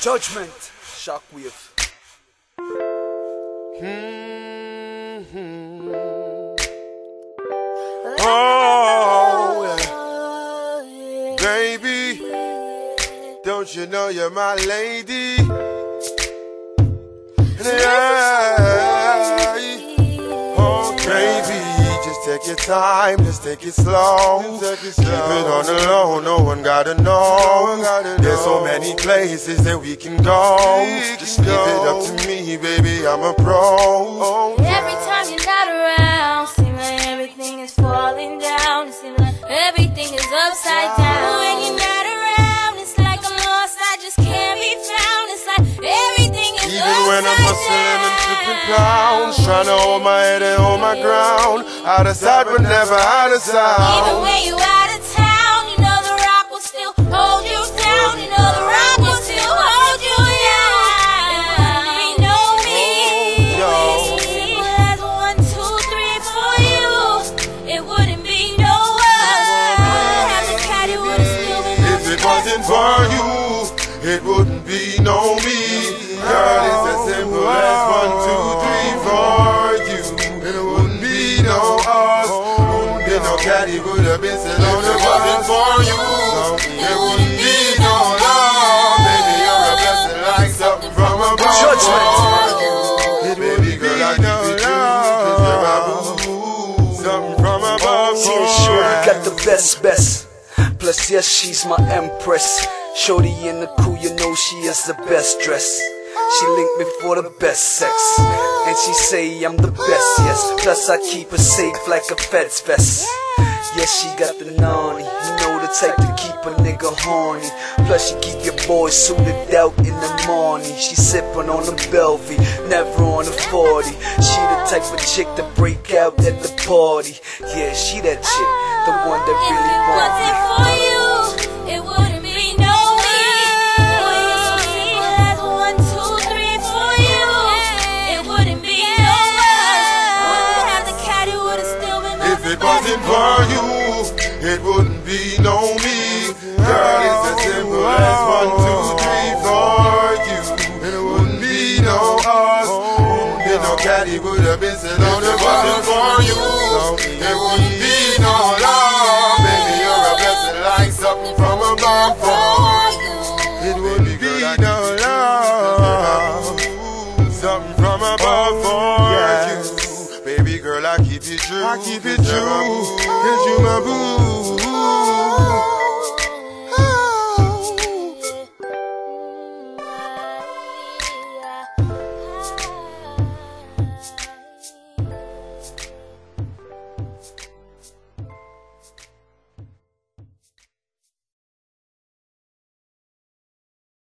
Judgment, shockwave. Mm-hmm. Oh, yeah. Baby, don't you know you're my lady? Yeah. Just take your time, just take it slow. Keep it on the low, no one gotta know. There's so many places that we can go. Just leave it up to me, baby, I'm a pro. Every time you're not around, seems like everything is falling down. It seems like everything is upside down. Flipping pounds, trying to hold my head and hold my ground. Out of sight, but never out of Even sound. when you out of town, you know the rock will still hold you down. You know the rock will still hold you down. Know me. Oh, simple as one, two, three for you. It wouldn't be no one. Have the cat, it would've still been If it wasn't for you, it wouldn't be no me. Girl, it's as simple as one, No cat, it would have been said on it wasn't for you. It wouldn't be no love. Baby, you're a blessing like something from above. Judgment. Baby girl, I keep it true, 'cause you're my boo. Something from above. Yeah, Shorty got the best, best. Plus, yes, she's my empress. Shorty in the crew, you know she is the best dress. She linked me for the best sex. And she say I'm the best, yes. Plus, I keep her safe like a fed's vest. Yes, she got the naughty. You know the type to keep a nigga horny. Plus, she keep your boy suited out in the morning. She sippin' on the Belvy, never on the 40. She the type of chick to break out at the party. Yeah, she that chick, the one that really it wasn't for you, it wouldn't it wasn't for you, it wouldn't be no me. Girl, it's as simple as one, two, three for you. It wouldn't be no us. Wouldn't no cat, would have been said on it wasn't for you. It wouldn't be no love. Baby, you're a blessing like something from above. It wouldn't be no love. Something I keep it true. I keep it true. Cause you my boo.